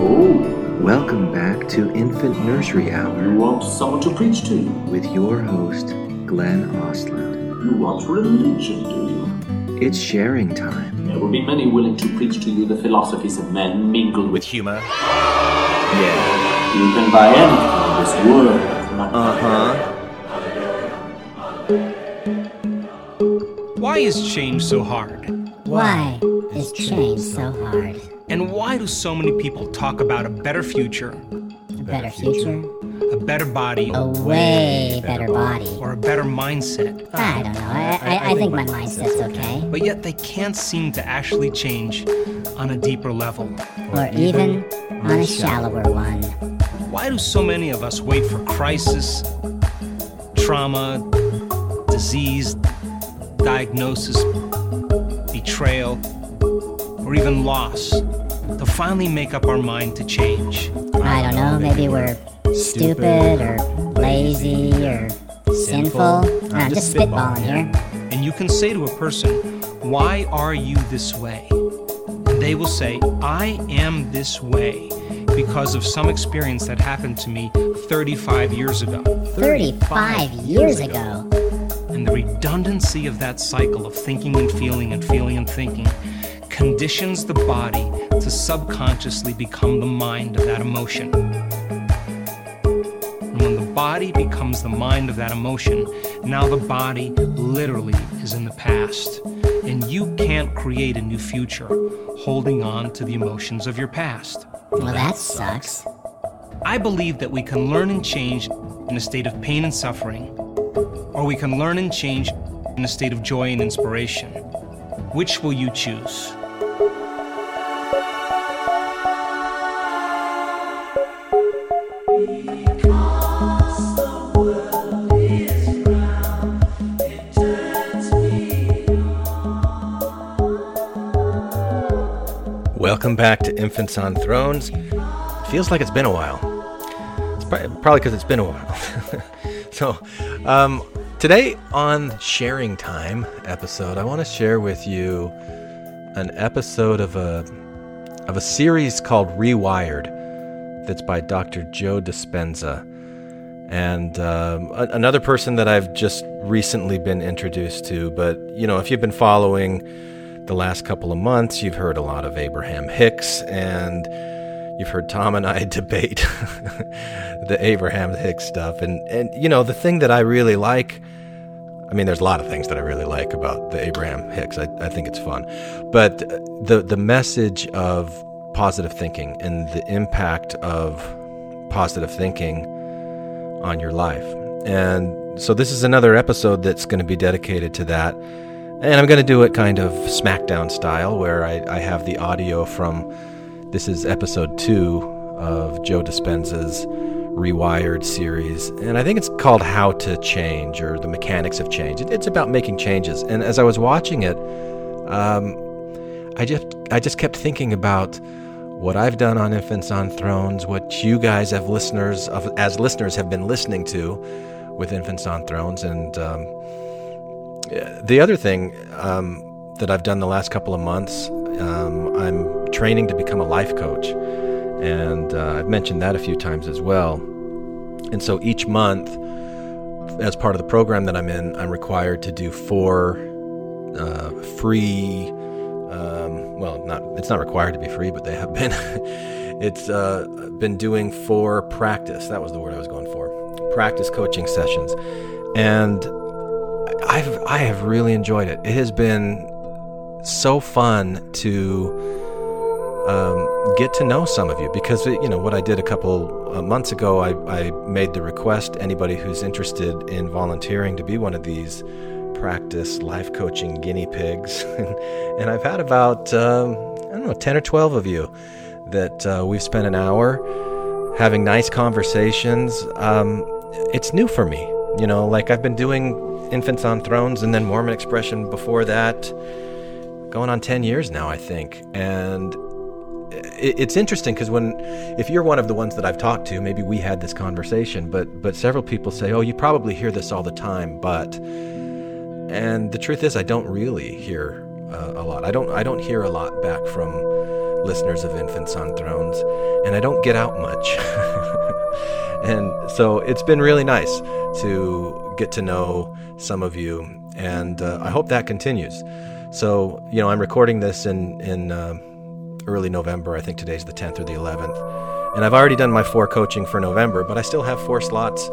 Oh, Welcome back to Infant Nursery Hour. you want someone to preach to you? with your host, Glenn Ostlund. You want religion, do you? It's sharing time. There will be many willing to preach to you the philosophies of men mingled with with humor. Yeah. You can buy anything in this world. Uh huh. Why is change so hard? Why is change so hard? And why do so many people talk about a better future, A better future? a better body, A way better body. or a better mindset? I don't know. I, I, I think my mindset's okay. But yet they can't seem to actually change on a deeper level. Or even on a shallower one. Why do so many of us wait for crisis, trauma, disease, diagnosis, betrayal, or even loss to finally make up our mind to change? I don't know. Maybe we're stupid or lazy or sinful. Ah, I'm just spitballing here. And you can say to a person, Why are you this way? And they will say, I am this way because of some experience that happened to me 35 years ago. 35 years ago. And the redundancy of that cycle of thinking and feeling and feeling and thinking conditions the body to subconsciously become the mind of that emotion. And when the body becomes the mind of that emotion, now the body literally is in the past. And you can't create a new future holding on to the emotions of your past. Well, that sucks. I believe that we can learn and change in a state of pain and suffering, or we can learn and change in a state of joy and inspiration. Which will you choose? Back to Infants on Thrones. Feels like it's been a while. It's probably because it's been a while. so, um, today on Sharing Time episode, I want to share with you an episode of a of a series called Rewired. That's by Dr. Joe Dispenza, and um, a- another person that I've just recently been introduced to. But you know, if you've been following the last couple of months, you've heard a lot of Abraham Hicks, and you've heard Tom and I debate the Abraham Hicks stuff. And, and, you know, the thing that I really like, I mean, there's a lot of things that I really like about the Abraham Hicks. I, I think it's fun. But the, the message of positive thinking and the impact of positive thinking on your life. And so this is another episode that's going to be dedicated to that. And I'm going to do it kind of SmackDown style, where I, I have the audio from this is episode two of Joe Dispenza's Rewired series. And I think it's called How to Change or The Mechanics of Change. It, it's about making changes. And as I was watching it, um, I just I just kept thinking about what I've done on Infants on Thrones, what you guys have listeners of as listeners have been listening to with Infants on Thrones, and um, the other thing um, that I've done the last couple of months, um, I'm training to become a life coach, and uh, I've mentioned that a few times as well. And so each month, as part of the program that I'm in, I'm required to do four uh, free. Um, well, not it's not required to be free, but they have been. it's uh, been doing four practice. That was the word I was going for. Practice coaching sessions, and I've I have really enjoyed it. It has been so fun to um, get to know some of you because you know what I did a couple uh, months ago. I, I made the request anybody who's interested in volunteering to be one of these practice life coaching guinea pigs, and I've had about um, I don't know ten or twelve of you that uh, we've spent an hour having nice conversations. Um, it's new for me, you know. Like I've been doing Infants on Thrones and then Mormon Expression before that, going on 10 years now, I think. And it's interesting because when, if you're one of the ones that I've talked to, maybe we had this conversation, but, but several people say, oh, you probably hear this all the time, but, and the truth is, I don't really hear uh, a lot. I don't, I don't hear a lot back from listeners of Infants on Thrones, and I don't get out much. and so it's been really nice to get to know some of you, and uh, I hope that continues. So, you know, I'm recording this in, in uh, early November. I think today's the 10th or the 11th. And I've already done my four coaching for November, but I still have four slots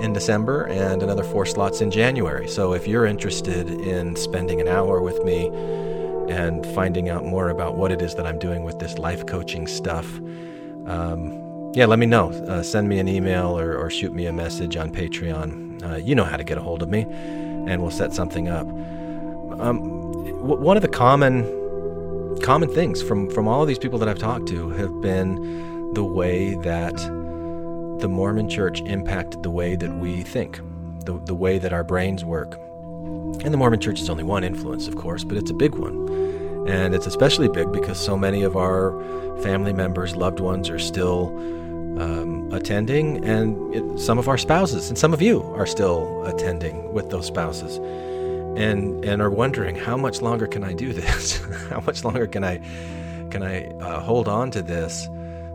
in December and another four slots in January. So if you're interested in spending an hour with me and finding out more about what it is that I'm doing with this life coaching stuff, um, yeah, let me know. Uh, send me an email or, or, shoot me a message on Patreon. Uh, you know how to get a hold of me, and we'll set something up. Um, w- one of the common common things from from all of these people that I've talked to have been the way that the Mormon Church impacted the way that we think, the the way that our brains work. And the Mormon Church is only one influence, of course, but it's a big one. And it's especially big because so many of our family members, loved ones are still um, attending, and it, some of our spouses and some of you are still attending with those spouses and and are wondering how much longer can I do this? how much longer can I can I uh, hold on to this?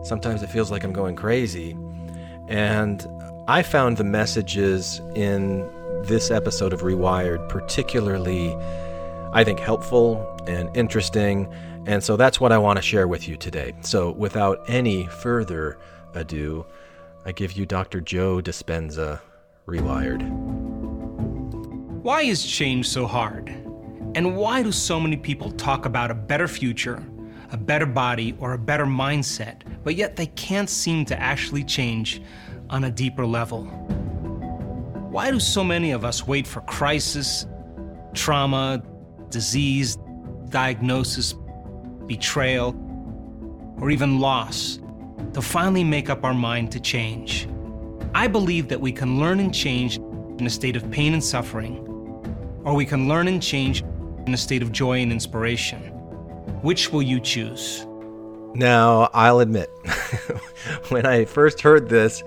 Sometimes it feels like I'm going crazy, and I found the messages in this episode of Rewired particularly, I think, helpful and interesting, and so that's what I want to share with you today. So, without any further ado, I give you Dr. Joe Dispenza, Rewired. Why is change so hard? And why do so many people talk about a better future, a better body, or a better mindset, but yet they can't seem to actually change on a deeper level? Why do so many of us wait for crisis, trauma, disease, diagnosis, betrayal, or even loss to finally make up our mind to change? I believe that we can learn and change in a state of pain and suffering or we can learn and change in a state of joy and inspiration. Which will you choose? Now, I'll admit, when I first heard this,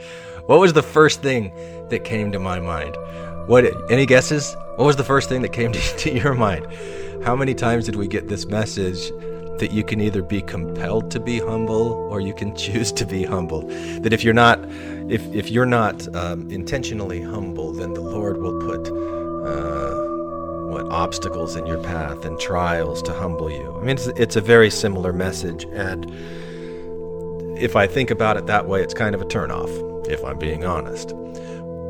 what was the first thing that came to my mind? What any guesses? What was the first thing that came to, to your mind? How many times did we get this message that you can either be compelled to be humble or you can choose to be humble? That if you're not if if you're not um, intentionally humble, then the Lord will put uh, what obstacles in your path and trials to humble you. I mean, it's, it's a very similar message, and if I think about it that way, it's kind of a turnoff, if I'm being honest.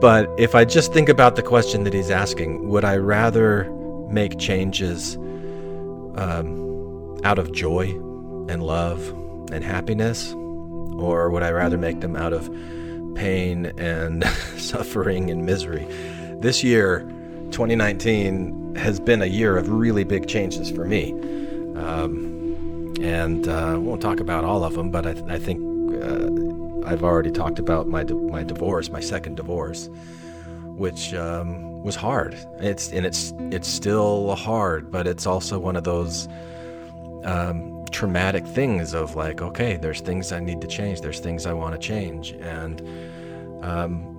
But if I just think about the question that he's asking, would I rather make changes um, out of joy and love and happiness, or would I rather make them out of pain and suffering and misery? This year, 2019 has been a year of really big changes for me. Um, and uh, I won't talk about all of them, but I, th- I think uh, I've already talked about my, di- my divorce, my second divorce, which um, was hard. It's and it's it's still hard, but it's also one of those um, traumatic things of like, okay, there's things I need to change, there's things I want to change, and um,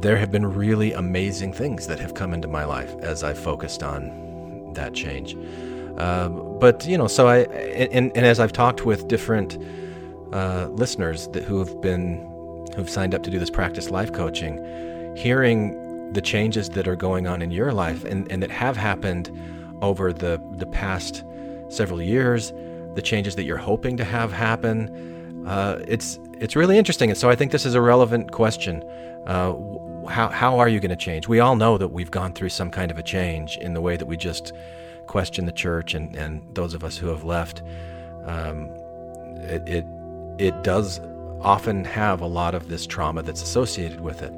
there have been really amazing things that have come into my life as I've focused on that change. Uh, but you know, so I and, and as I've talked with different uh, listeners that who have been who've signed up to do this practice life coaching, hearing the changes that are going on in your life and, and that have happened over the the past several years, the changes that you're hoping to have happen, uh, it's it's really interesting. And so I think this is a relevant question. Uh, how, how are you going to change? We all know that we've gone through some kind of a change in the way that we just question the church and, and those of us who have left. Um, it, it, it does often have a lot of this trauma that's associated with it.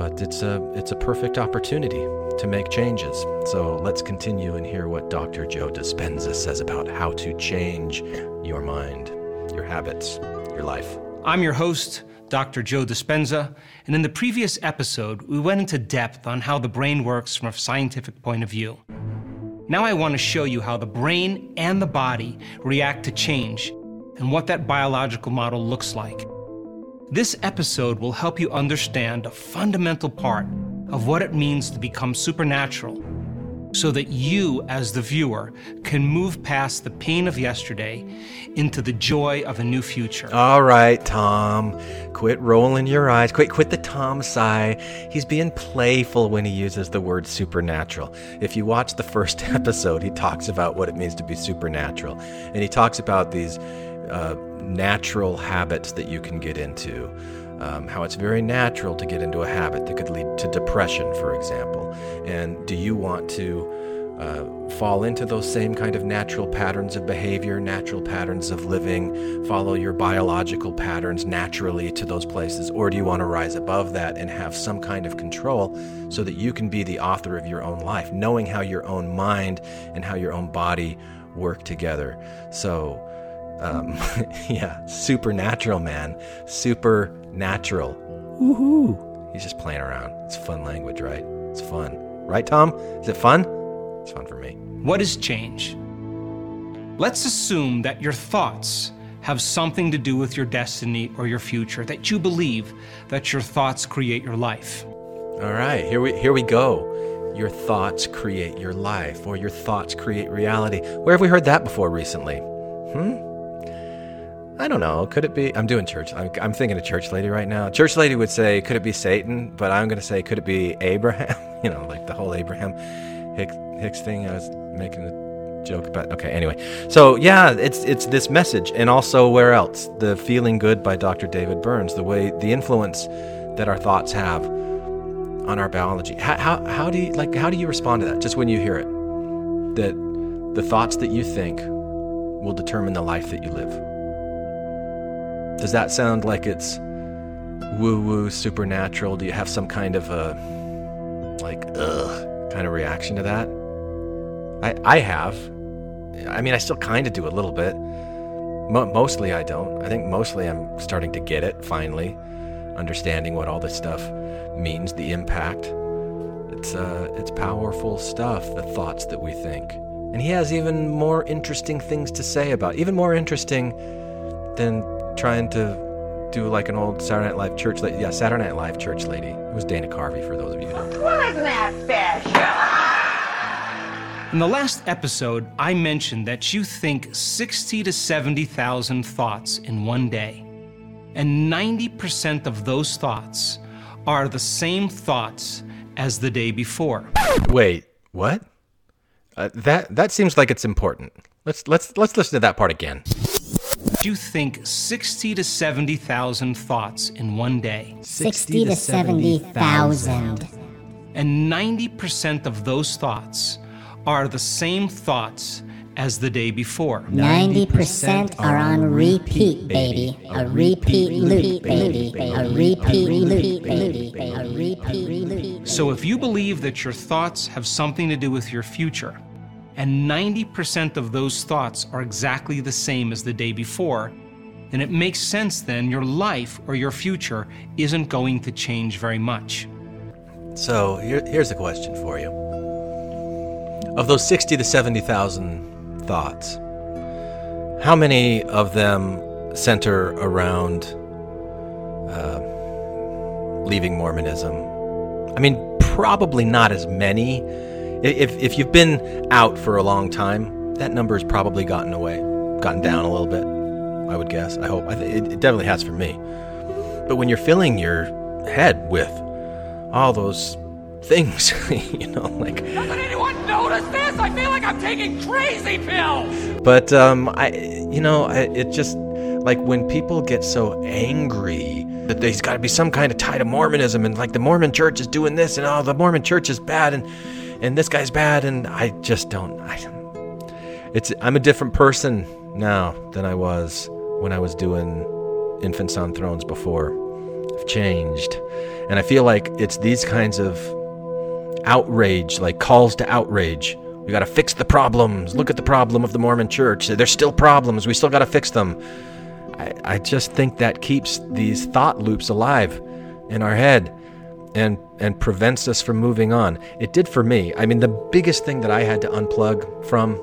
But it's a, it's a perfect opportunity to make changes. So let's continue and hear what Dr. Joe Dispenza says about how to change your mind, your habits, your life. I'm your host, Dr. Joe Dispenza, and in the previous episode, we went into depth on how the brain works from a scientific point of view. Now I want to show you how the brain and the body react to change and what that biological model looks like. This episode will help you understand a fundamental part of what it means to become supernatural so that you, as the viewer, can move past the pain of yesterday into the joy of a new future. All right, Tom. Quit rolling your eyes. Quit quit the Tom sigh. He's being playful when he uses the word supernatural. If you watch the first episode, he talks about what it means to be supernatural. And he talks about these uh, natural habits that you can get into. Um, how it's very natural to get into a habit that could lead to depression, for example. And do you want to uh, fall into those same kind of natural patterns of behavior, natural patterns of living, follow your biological patterns naturally to those places? Or do you want to rise above that and have some kind of control so that you can be the author of your own life, knowing how your own mind and how your own body work together? So, um, yeah, supernatural, man. Supernatural. Woohoo. He's just playing around. It's fun language, right? It's fun. Right, Tom? Is it fun? It's fun for me. What is change? Let's assume that your thoughts have something to do with your destiny or your future, that you believe that your thoughts create your life. All right, here we here we go. Your thoughts create your life, or your thoughts create reality. Where have we heard that before recently? Hmm? I don't know. Could it be? I'm doing church. I'm, I'm thinking of church lady right now. Church lady would say, could it be Satan? But I'm going to say, could it be Abraham? you know, like the whole Abraham Hicks, Hicks thing. I was making a joke about. Okay, anyway. So yeah, it's it's this message, and also where else? The feeling good by Dr. David Burns. The way the influence that our thoughts have on our biology. How, how, how do you like? How do you respond to that? Just when you hear it, that the thoughts that you think will determine the life that you live. Does that sound like it's woo woo supernatural? Do you have some kind of a like ugh kind of reaction to that? I I have. I mean, I still kind of do a little bit. Mo- mostly I don't. I think mostly I'm starting to get it finally, understanding what all this stuff means, the impact. It's uh it's powerful stuff, the thoughts that we think. And he has even more interesting things to say about, even more interesting than trying to do like an old Saturday Night Live church lady. Yeah, Saturday Night Live church lady. It was Dana Carvey for those of you who don't know. Wasn't that special? In the last episode, I mentioned that you think 60 to 70,000 thoughts in one day. And 90% of those thoughts are the same thoughts as the day before. Wait, what? Uh, that that seems like it's important. Let's let's let's listen to that part again. You think 60 to 70,000 thoughts in one day. 60 to 70,000. And 90% of those thoughts are the same thoughts as the day before. 90% are on repeat, baby. A repeat loop, baby. A repeat loop, baby. A repeat loop. So if you believe that your thoughts have something to do with your future, and 90% of those thoughts are exactly the same as the day before, then it makes sense then your life or your future isn't going to change very much. So here, here's a question for you. Of those sixty to seventy thousand thoughts, how many of them center around uh, leaving Mormonism? I mean, probably not as many. If if you've been out for a long time, that number has probably gotten away, gotten down a little bit. I would guess. I hope. I th- it, it definitely has for me. But when you're filling your head with all those things, you know, like Doesn't anyone notice this? I feel like I'm taking crazy pills. But um, I, you know, I, it just like when people get so angry that there's got to be some kind of tie to Mormonism, and like the Mormon Church is doing this, and oh, the Mormon Church is bad, and and this guy's bad, and I just don't. I, it's I'm a different person now than I was when I was doing Infants on Thrones before. I've changed, and I feel like it's these kinds of outrage, like calls to outrage. We got to fix the problems. Look at the problem of the Mormon church. There's still problems. We still got to fix them. I, I just think that keeps these thought loops alive in our head and and prevents us from moving on. It did for me. I mean, the biggest thing that I had to unplug from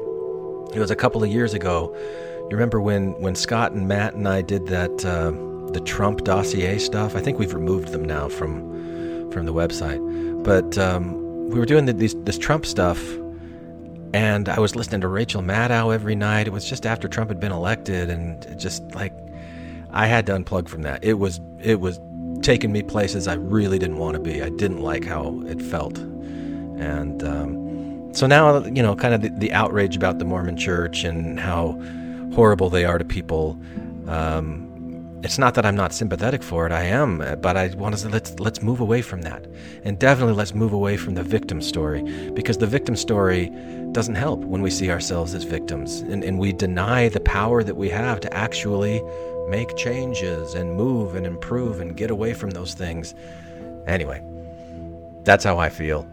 it was a couple of years ago. You remember when when Scott and Matt and I did that uh, the Trump dossier stuff? I think we've removed them now from from the website. But um, we were doing the, these, this Trump stuff, and I was listening to Rachel Maddow every night. It was just after Trump had been elected, and just like I had to unplug from that. It was it was taking me places I really didn't want to be. I didn't like how it felt, and um, so now you know, kind of the, the, outrage about the Mormon Church and how horrible they are to people. Um, it's not that I'm not sympathetic for it. I am, uh, but I want to say let's let's move away from that, and definitely let's move away from the victim story because the victim story doesn't help when we see ourselves as victims, and, and we deny the power that we have to actually make changes and move and improve and get away from those things. Anyway, that's how I feel.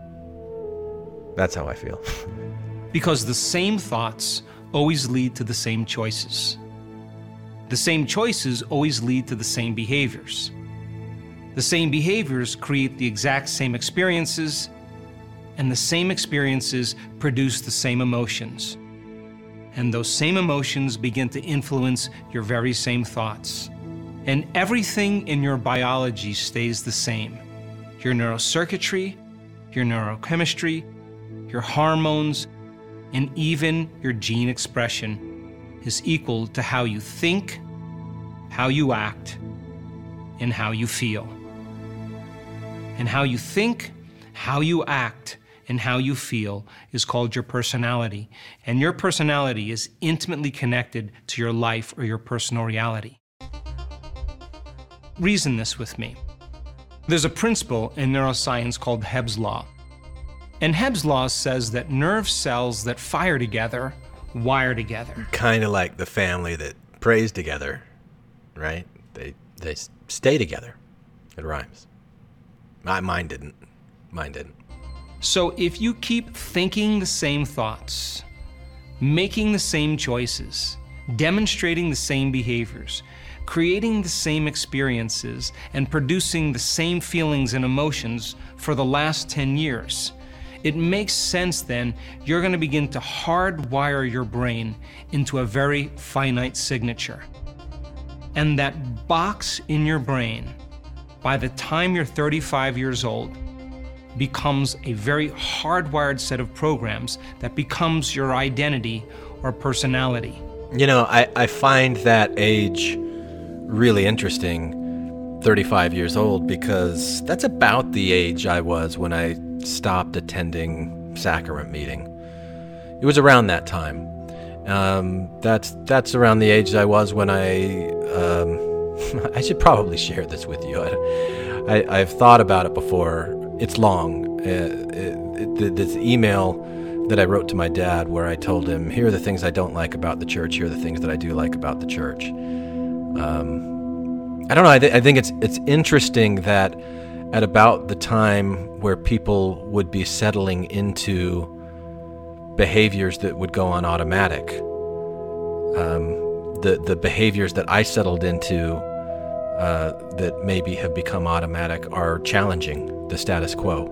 That's how I feel. because the same thoughts always lead to the same choices. The same choices always lead to the same behaviors. The same behaviors create the exact same experiences, and the same experiences produce the same emotions. And those same emotions begin to influence your very same thoughts. And everything in your biology stays the same your neurocircuitry, your neurochemistry, your hormones, and even your gene expression is equal to how you think, how you act, and how you feel. And how you think, how you act, and how you feel is called your personality. And your personality is intimately connected to your life or your personal reality. Reason this with me. There's a principle in neuroscience called Hebb's Law. And Hebb's Law says that nerve cells that fire together wire together. Kind of like the family that prays together, right? They they stay together. It rhymes. My mine didn't. Mine didn't. So if you keep thinking the same thoughts, making the same choices, demonstrating the same behaviors, creating the same experiences, and producing the same feelings and emotions for the last 10 years, it makes sense then you're going to begin to hardwire your brain into a very finite signature. And that box in your brain, by the time you're 35 years old, becomes a very hardwired set of programs that becomes your identity or personality. You know, I, I find that age really interesting, 35 years old, because that's about the age I was when I stopped attending sacrament meeting. It was around that time. Um, that's that's around the age I was when I. Um, I should probably share this with you. I, have thought about it before. It's long. Uh, it, it, this email that I wrote to my dad, where I told him, "Here are the things I don't like about the church. Here are the things that I do like about the church." Um, I don't know. I, th- I think it's it's interesting that at about the time where people would be settling into behaviors that would go on automatic. Um, the the behaviors that I settled into uh, that maybe have become automatic are challenging the status quo,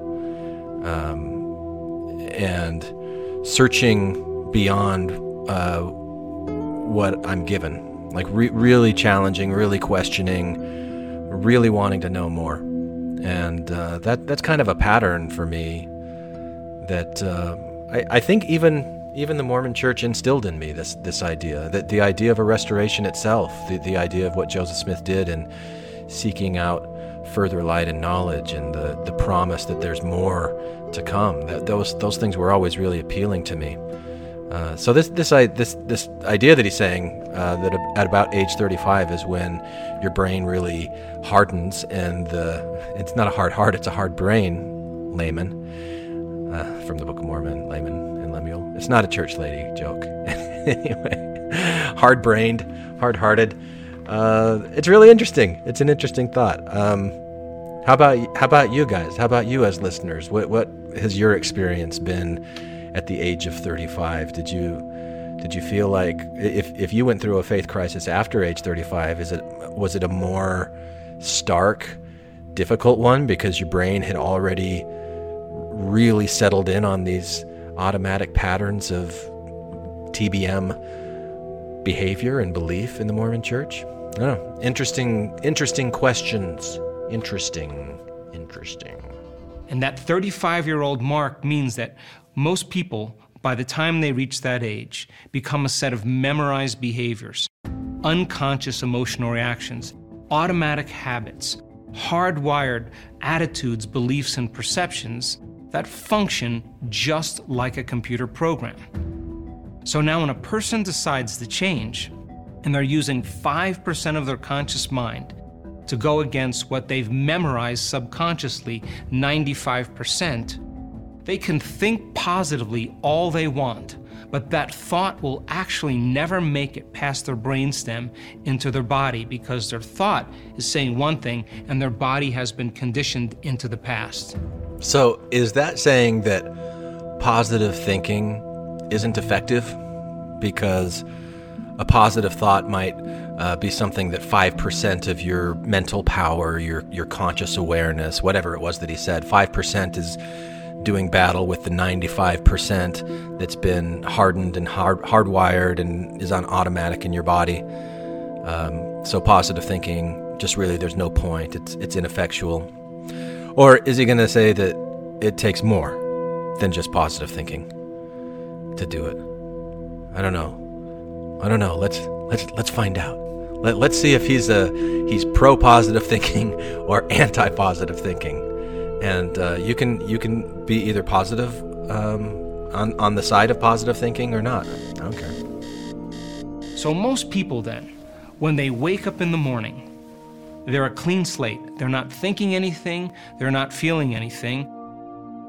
um, and searching beyond uh, what I'm given, like re- really challenging, really questioning, really wanting to know more and uh, that that's kind of a pattern for me that uh, I, I, think even even the Mormon Church instilled in me this this idea that the idea of a restoration itself, the, the idea of what Joseph Smith did in seeking out further light and knowledge, and the, the promise that there's more to come. That those those things were always really appealing to me. Uh, so this this this this idea that he's saying uh, that at about age 35 is when your brain really hardens and the it's not a hard heart it's a hard brain Laman uh, from the Book of Mormon Laman and Lemuel. It's not a church lady joke. Anyway hard brained hard hearted uh, it's really interesting. It's an interesting thought. Um, how about how about you guys? How about you as listeners? What what has your experience been at the age of 35 did you did you feel like if if you went through a faith crisis after age 35 is it was it a more stark difficult one because your brain had already really settled in on these automatic patterns of TBM behavior and belief in the Mormon church? I don't know. Interesting interesting questions. Interesting. Interesting. And that 35 year old mark means that most people by the time they reach that age, become a set of memorized behaviors, unconscious emotional reactions, automatic habits, hardwired attitudes, beliefs, and perceptions that function just like a computer program. So now, when a person decides to change and they're using 5% of their conscious mind to go against what they've memorized subconsciously, 95%, they can think positively all they want, but that thought will actually never make it past their brainstem into their body because their thought is saying one thing and their body has been conditioned into the past. So, is that saying that positive thinking isn't effective? Because a positive thought might uh, be something that 5% of your mental power, your, your conscious awareness, whatever it was that he said, 5% is doing battle with the 95% that's been hardened and hard, hardwired and is on automatic in your body. Um, so positive thinking, just really, there's no point. It's it's ineffectual. Or is he going to say that it takes more than just positive thinking to do it? I don't know. I don't know. Let's let's let's find out. Let, let's see if he's a he's pro positive thinking or anti positive thinking and uh, you can you can be either positive um, on on the side of positive thinking or not. I don't care. So most people then, when they wake up in the morning, they're a clean slate. They're not thinking anything. They're not feeling anything.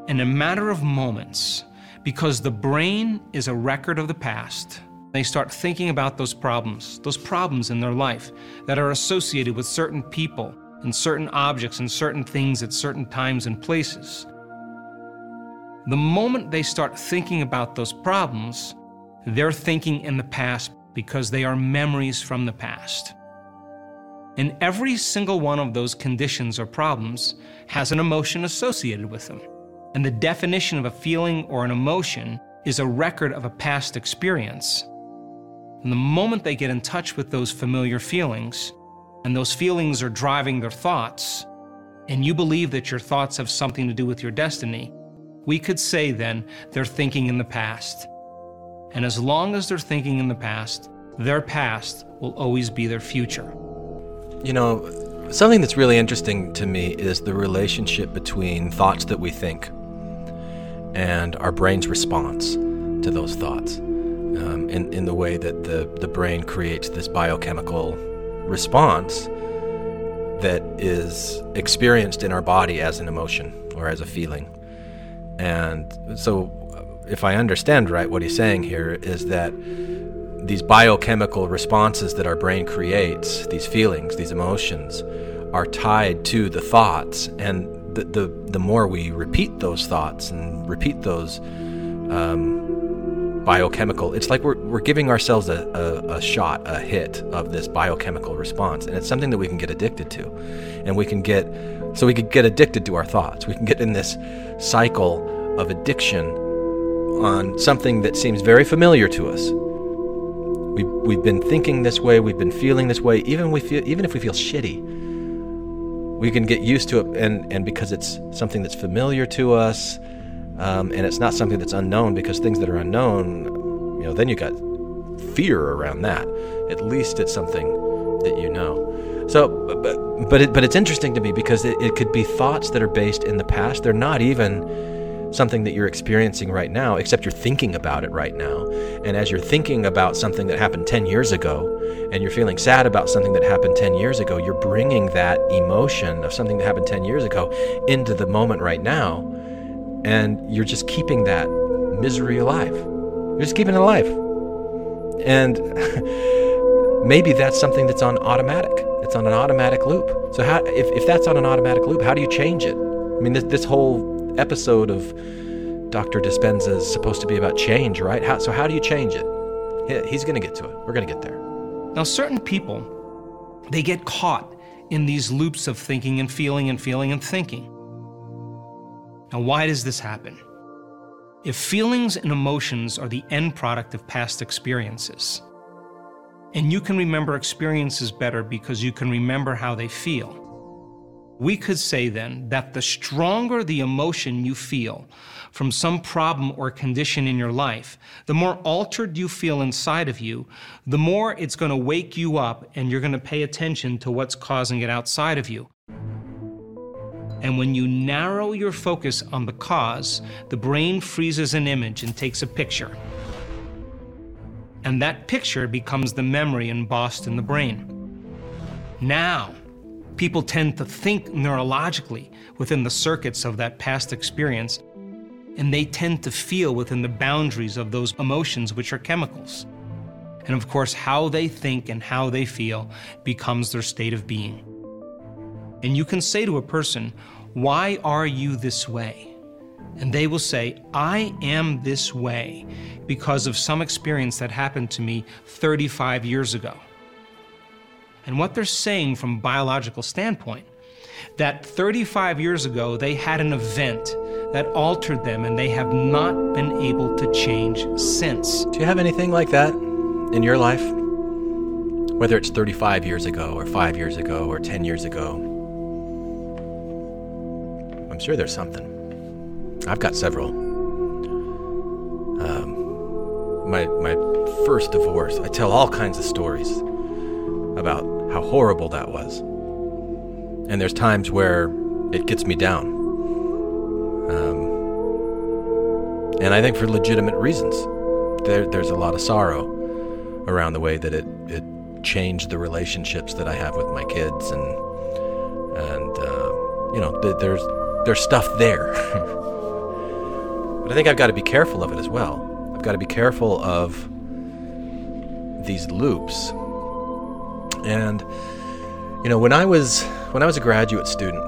In a matter of moments, because the brain is a record of the past. They start thinking about those problems, those problems in their life that are associated with certain people, and certain objects and certain things at certain times and places. The moment they start thinking about those problems, they're thinking in the past because they are memories from the past. And every single one of those conditions or problems has an emotion associated with them. And the definition of a feeling or an emotion is a record of a past experience. And the moment they get in touch with those familiar feelings, and those feelings are driving their thoughts, and you believe that your thoughts have something to do with your destiny, we could say then they're thinking in the past. And as long as they're thinking in the past, their past will always be their future. You know, something that's really interesting to me is the relationship between thoughts that we think and our brain's response to those thoughts. Um, in, in the way that the, the brain creates this biochemical response that is experienced in our body as an emotion or as a feeling. And so, if I understand right, what he's saying here is that these biochemical responses that our brain creates, these feelings, these emotions, are tied to the thoughts. And the, the, the more we repeat those thoughts and repeat those um, biochemical. It's like we're, we're giving ourselves a, a, a, shot, a hit of this biochemical response. And it's something that we can get addicted to. And we can get, so we can get addicted to our thoughts. We can get in this cycle of addiction on something that seems very familiar to us. We, we've been thinking this way, we've been feeling this way, even, we feel, even if we feel shitty. We can get used to it, and, and because it's something that's familiar to us, um, and it's not something that's unknown because things that are unknown, you know, then you got fear around that. At least it's something that you know. So, but but, it, but it's interesting to me because it, it could be thoughts that are based in the past. They're not even something that you're experiencing right now, except you're thinking about it right now. And as you're thinking about something that happened 10 years ago, and you're feeling sad about something that happened 10 years ago, you're bringing that emotion of something that happened 10 years ago into the moment right now and you're just keeping that misery alive. You're just keeping it alive. And maybe that's something that's on automatic. It's on an automatic loop. So how if, if that's on an automatic loop, how do you change it? I mean this this whole episode of Dr. Dispenza is supposed to be about change, right? How, so how do you change it? He's going to get to it. We're going to get there. Now certain people they get caught in these loops of thinking and feeling and feeling and thinking. Now, why does this happen? If feelings and emotions are the end product of past experiences, and you can remember experiences better because you can remember how they feel, We could say then that the stronger the emotion you feel from some problem or condition in your life, the more altered you feel inside of you, the more it's going to wake you up and you're going to pay attention to what's causing it outside of you. And when you narrow your focus on the cause, the brain freezes an image and takes a picture. And that picture becomes the memory embossed in the brain. Now, people tend to think neurologically within the circuits of that past experience, and they tend to feel within the boundaries of those emotions, which are chemicals. And of course, how they think and how they feel becomes their state of being. And you can say to a person, Why are you this way? And they will say, I am this way because of some experience that happened to me 35 years ago. And what they're saying from a biological standpoint, that 35 years ago they had an event that altered them and they have not been able to change since. Do you have anything like that in your life? Whether it's 35 years ago, or 5 years ago, or 10 years ago. I'm sure there's something. I've got several. Um, my, my first divorce, I tell all kinds of stories about how horrible that was. And there's times where it gets me down. Um, and I think for legitimate reasons. There, there's a lot of sorrow around the way that it, it changed the relationships that I have with my kids, and and uh, you know, th- there's there's stuff there. but I think I've got to be careful of it as well. I've got to be careful of these loops. And you know, when I was when I was a graduate student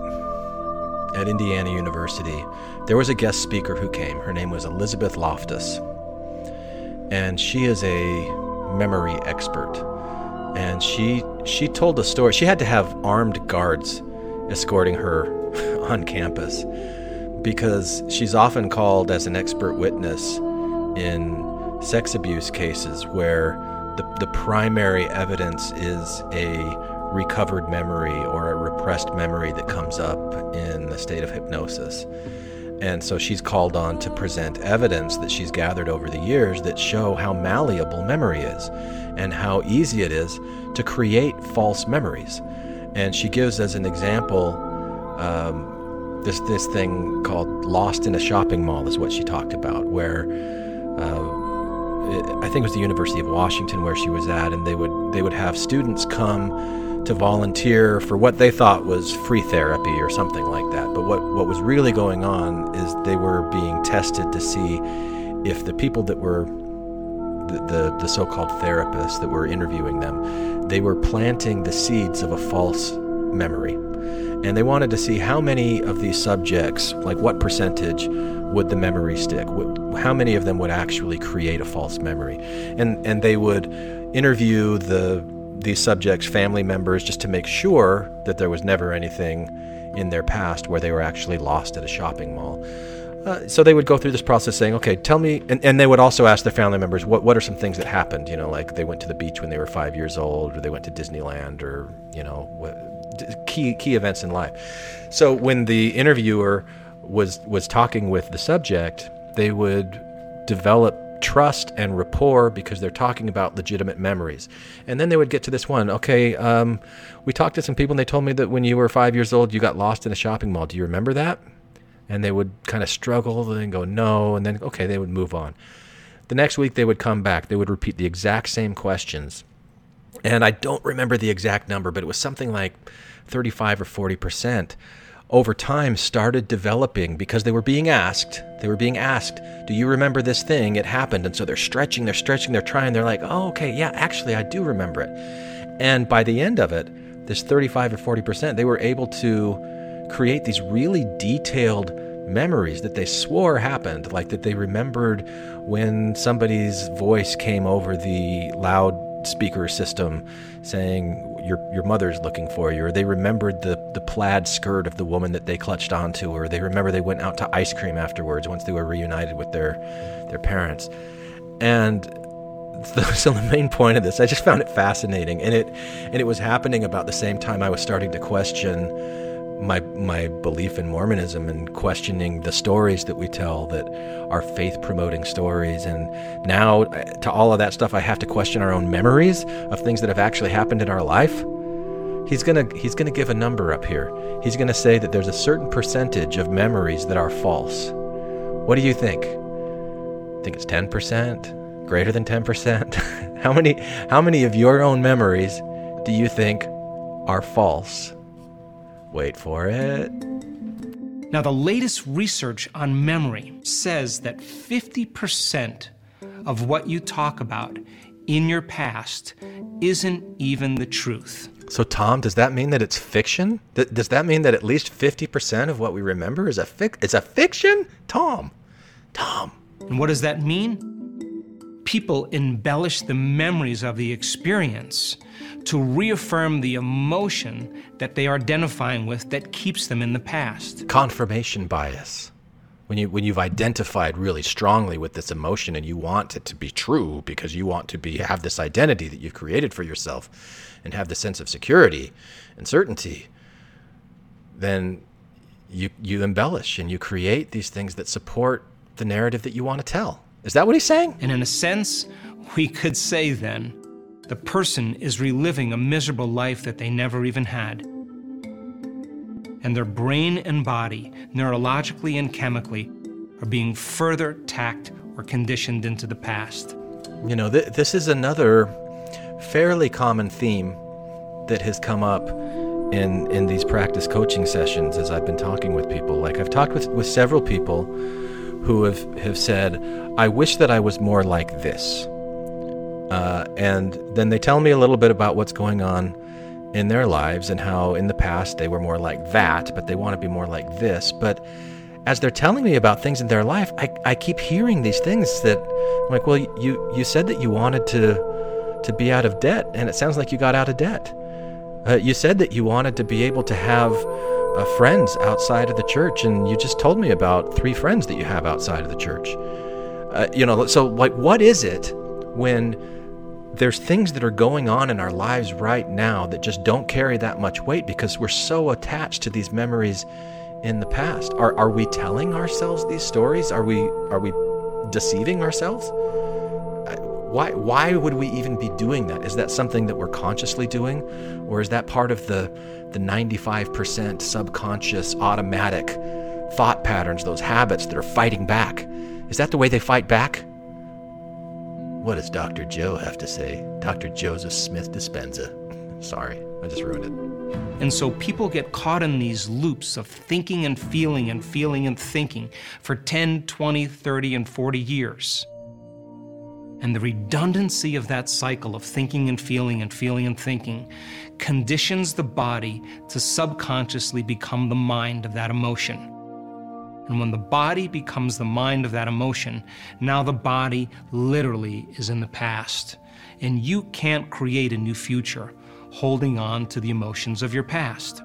at Indiana University, there was a guest speaker who came. Her name was Elizabeth Loftus. And she is a memory expert. And she she told a story. She had to have armed guards escorting her on campus because she's often called as an expert witness in sex abuse cases where the, the primary evidence is a recovered memory or a repressed memory that comes up in the state of hypnosis. And so she's called on to present evidence that she's gathered over the years that show how malleable memory is and how easy it is to create false memories. And she gives as an example um, this this thing called "lost in a shopping mall" is what she talked about, where uh, I think it was the University of Washington where she was at, and they would they would have students come to volunteer for what they thought was free therapy or something like that. But what what was really going on is they were being tested to see if the people that were the, the, the so-called therapists that were interviewing them, they were planting the seeds of a false memory. And they wanted to see how many of these subjects, like what percentage would the memory stick? How many of them would actually create a false memory? And and they would interview the these subjects' family members just to make sure that there was never anything in their past where they were actually lost at a shopping mall. Uh, so they would go through this process saying, okay, tell me, and, and they would also ask their family members, what, what are some things that happened? You know, like they went to the beach when they were five years old, or they went to Disneyland, or, you know, key, key events in life. So when the interviewer was, was talking with the subject, they would develop trust and rapport because they're talking about legitimate memories. And then they would get to this one. Okay, um, we talked to some people and they told me that when you were five years old, you got lost in a shopping mall. Do you remember that? And they would kind of struggle and then go, no. And then, okay, they would move on. The next week, they would come back. They would repeat the exact same questions. And I don't remember the exact number, but it was something like 35 or 40 percent over time started developing because they were being asked they were being asked do you remember this thing? It happened. And so they're stretching they're stretching they're trying they're like oh okay yeah actually i do remember it. And by the end of it this 35 or 40 percent they were able to create these really detailed memories that they swore happened like that they remembered when somebody's voice came over the loudspeaker system saying your your mother's looking for you, or they remembered the the plaid skirt of the woman that they clutched onto, or they remember they went out to ice cream afterwards once they were reunited with their their parents. And so the main point of this, I just found it fascinating, and it and it was happening about the same time I was starting to question my my belief in Mormonism and questioning the stories that we tell that are faith promoting stories and now uh, to all of that stuff I have to question our own memories of things that have actually happened in our life. He's going to he's going to give a number up here. He's going to say that there's a certain percentage of memories that are false. What do you think? Think it's 10%? Greater than 10%? how many how many of your own memories do you think are false? Wait for it. Now, the latest research on memory says that 50% of what you talk about in your past isn't even the truth. So, Tom, does that mean that it's fiction? Th- does that mean that at least 50% of what we remember is a fic- it's a fiction? Tom. Tom. And what does that mean? People embellish the memories of the experience to reaffirm the emotion that they are identifying with that keeps them in the past. Confirmation bias. When you when you've identified really strongly with this emotion and you want it to be true because you want to be have this identity that you've created for yourself and have the sense of security and certainty, then you you embellish and you create these things that support the narrative that you want to tell. Is that what he's saying? And in a sense, we could say then the person is reliving a miserable life that they never even had. And their brain and body, neurologically and chemically, are being further tacked or conditioned into the past. You know, th- this is another fairly common theme that has come up in in these practice coaching sessions as I've been talking with people. Like I've talked with, with several people who have, have said, I wish that I was more like this. Uh, and then they tell me a little bit about what's going on in their lives and how in the past they were more like that, but they want to be more like this. But as they're telling me about things in their life, I, I keep hearing these things that I'm like, well, you, you said that you wanted to to be out of debt, and it sounds like you got out of debt. Uh, you said that you wanted to be able to have uh, friends outside of the church, and you just told me about three friends that you have outside of the church. Uh, you know, so like, what is it when there's things that are going on in our lives right now that just don't carry that much weight because we're so attached to these memories in the past. Are are we telling ourselves these stories? Are we are we deceiving ourselves? Why why would we even be doing that? Is that something that we're consciously doing or is that part of the the 95% subconscious automatic thought patterns, those habits that are fighting back? Is that the way they fight back? What does Dr. Joe have to say? Dr. Joseph Smith Dispenza. Sorry, I just ruined it. And so people get caught in these loops of thinking and feeling and feeling and thinking for 10, 20, 30, and 40 years. And the redundancy of that cycle of thinking and feeling and feeling and thinking conditions the body to subconsciously become the mind of that emotion. And when the body becomes the mind of that emotion, now the body literally is in the past. And you can't create a new future holding on to the emotions of your past.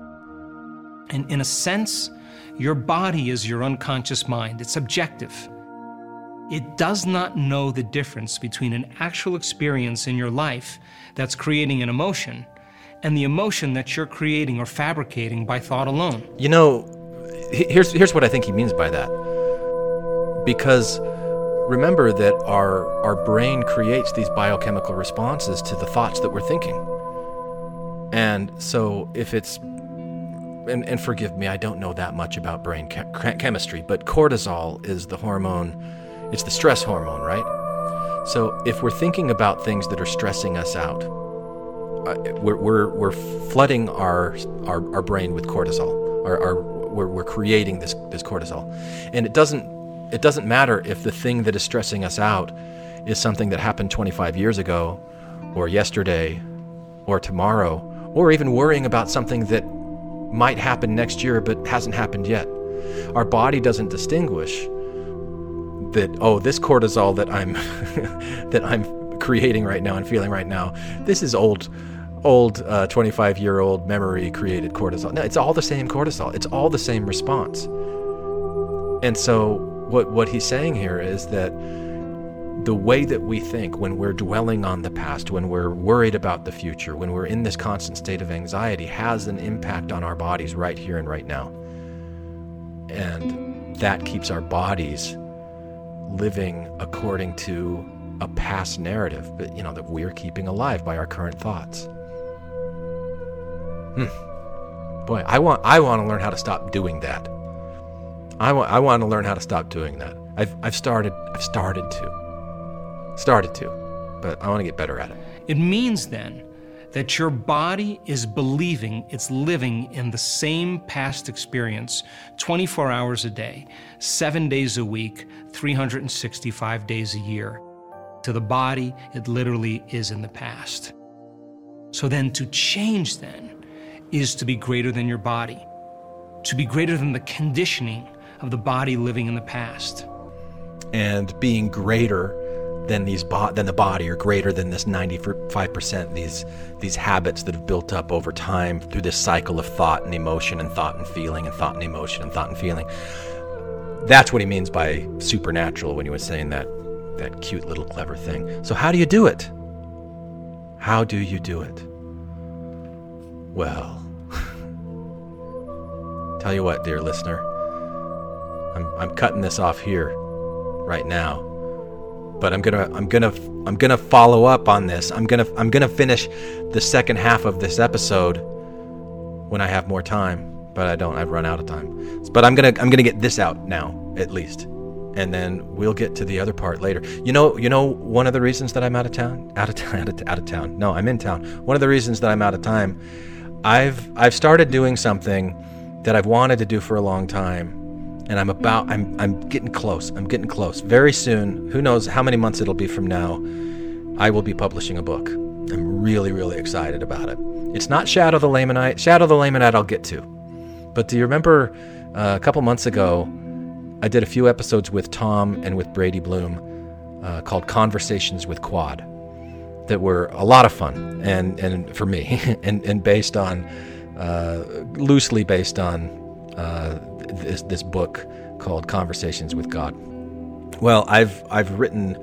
And in a sense, your body is your unconscious mind, it's objective. It does not know the difference between an actual experience in your life that's creating an emotion and the emotion that you're creating or fabricating by thought alone. You know, here's here's what I think he means by that. Because remember that our our brain creates these biochemical responses to the thoughts that we're thinking. And so if it's and, and forgive me, I don't know that much about brain che- chemistry, but cortisol is the hormone, it's the stress hormone, right? So if we're thinking about things that are stressing us out, uh, we're, we're, we're flooding our, our, our brain with cortisol. Our, our, we're, we're creating this, this cortisol. And it doesn't, it doesn't matter if the thing that is stressing us out is something that happened 25 years ago, or yesterday, or tomorrow, or even worrying about something that might happen next year but hasn't happened yet. Our body doesn't distinguish that oh this cortisol that I'm that I'm creating right now and feeling right now this is old old 25 uh, year old memory created cortisol. No, it's all the same cortisol. It's all the same response. And so what what he's saying here is that the way that we think when we're dwelling on the past, when we're worried about the future, when we're in this constant state of anxiety, has an impact on our bodies right here and right now. And that keeps our bodies living according to a past narrative, but you know, that we're keeping alive by our current thoughts. Hmm. Boy, I want I want to learn how to stop doing that. I want I want to learn how to stop doing that. I've I've started I've started to. Started to. But I want to get better at it. It means then that your body is believing it's living in the same past experience 24 hours a day, 7 days a week, 365 days a year. To the body, it literally is in the past. So then to change then is to be greater than your body, to be greater than the conditioning of the body living in the past. And being greater than these bo- than the body or greater than this 95% these these habits that have built up over time through this cycle of thought and emotion and thought and feeling and thought and emotion and thought and feeling. That's what he means by supernatural when he was saying that that cute little clever thing. So how do you do it? How do you do it? Well tell you what dear listener i'm, I'm cutting this off here right now but I'm gonna I'm gonna I'm gonna follow up on this. I'm gonna I'm gonna finish the second half of this episode when I have more time. But I don't. I've run out of time. But I'm gonna I'm gonna get this out now at least, and then we'll get to the other part later. You know you know one of the reasons that I'm out of town out of town out of, out of town. No, I'm in town. One of the reasons that I'm out of time. I've I've started doing something that I've wanted to do for a long time and I'm about I'm I'm getting close. I'm getting close. Very soon, who knows how many months it'll be from now, I will be publishing a book. I'm really really excited about it. It's not Shadow the Lamanite. Shadow the Lamanite I'll get to. But do you remember uh, a couple months ago I did a few episodes with Tom and with Brady Bloom uh, called Conversations with Quad that were a lot of fun and and for me and and based on uh, loosely based on uh, this this book called Conversations with God. Well, I've I've written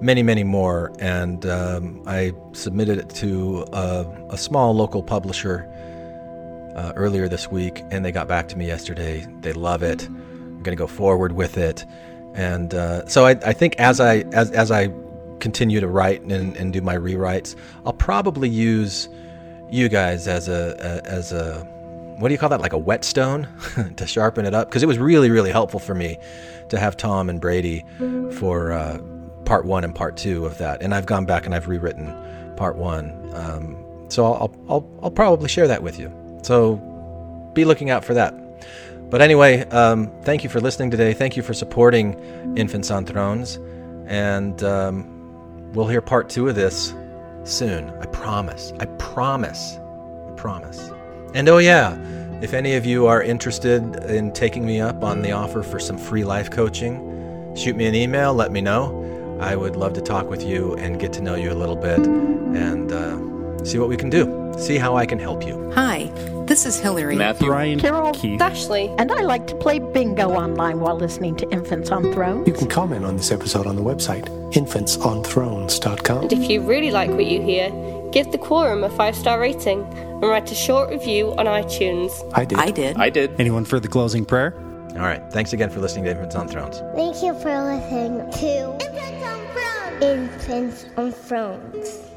many many more, and um, I submitted it to a, a small local publisher uh, earlier this week, and they got back to me yesterday. They love it. I'm going to go forward with it, and uh, so I, I think as I as as I continue to write and, and do my rewrites, I'll probably use you guys as a, a as a what do you call that? Like a whetstone to sharpen it up? Because it was really really helpful for me to have tom and brady for uh, part one and part two of that. And i've gone back and i've rewritten part one. Um, so I'll, I'll, I'll probably share that with you. So be looking out for that. But anyway um, thank you for listening today. Thank you for supporting infants on thrones. And um, we'll hear part two of this soon. I promise. I promise. I promise. And oh, yeah, if any of you are interested in taking me up on the offer for some free life coaching, shoot me an email, let me know. I would love to talk with you and get to know you a little bit and uh, see what we can do, see how I can help you. Hi, this is Hillary. Matthew. Brian, Carol, Keith, Ashley, and I like to play bingo online while listening to Infants on Thrones. You can comment on this episode on the website, infantsonthrones.com. And if you really like what you hear, give the Quorum a five star rating and write a short review on iTunes. I did. I did. I did. anyone for the closing prayer? All right. Thanks again for listening to Infants on Thrones. Thank you for listening to Infants on Thrones. Infants on Thrones.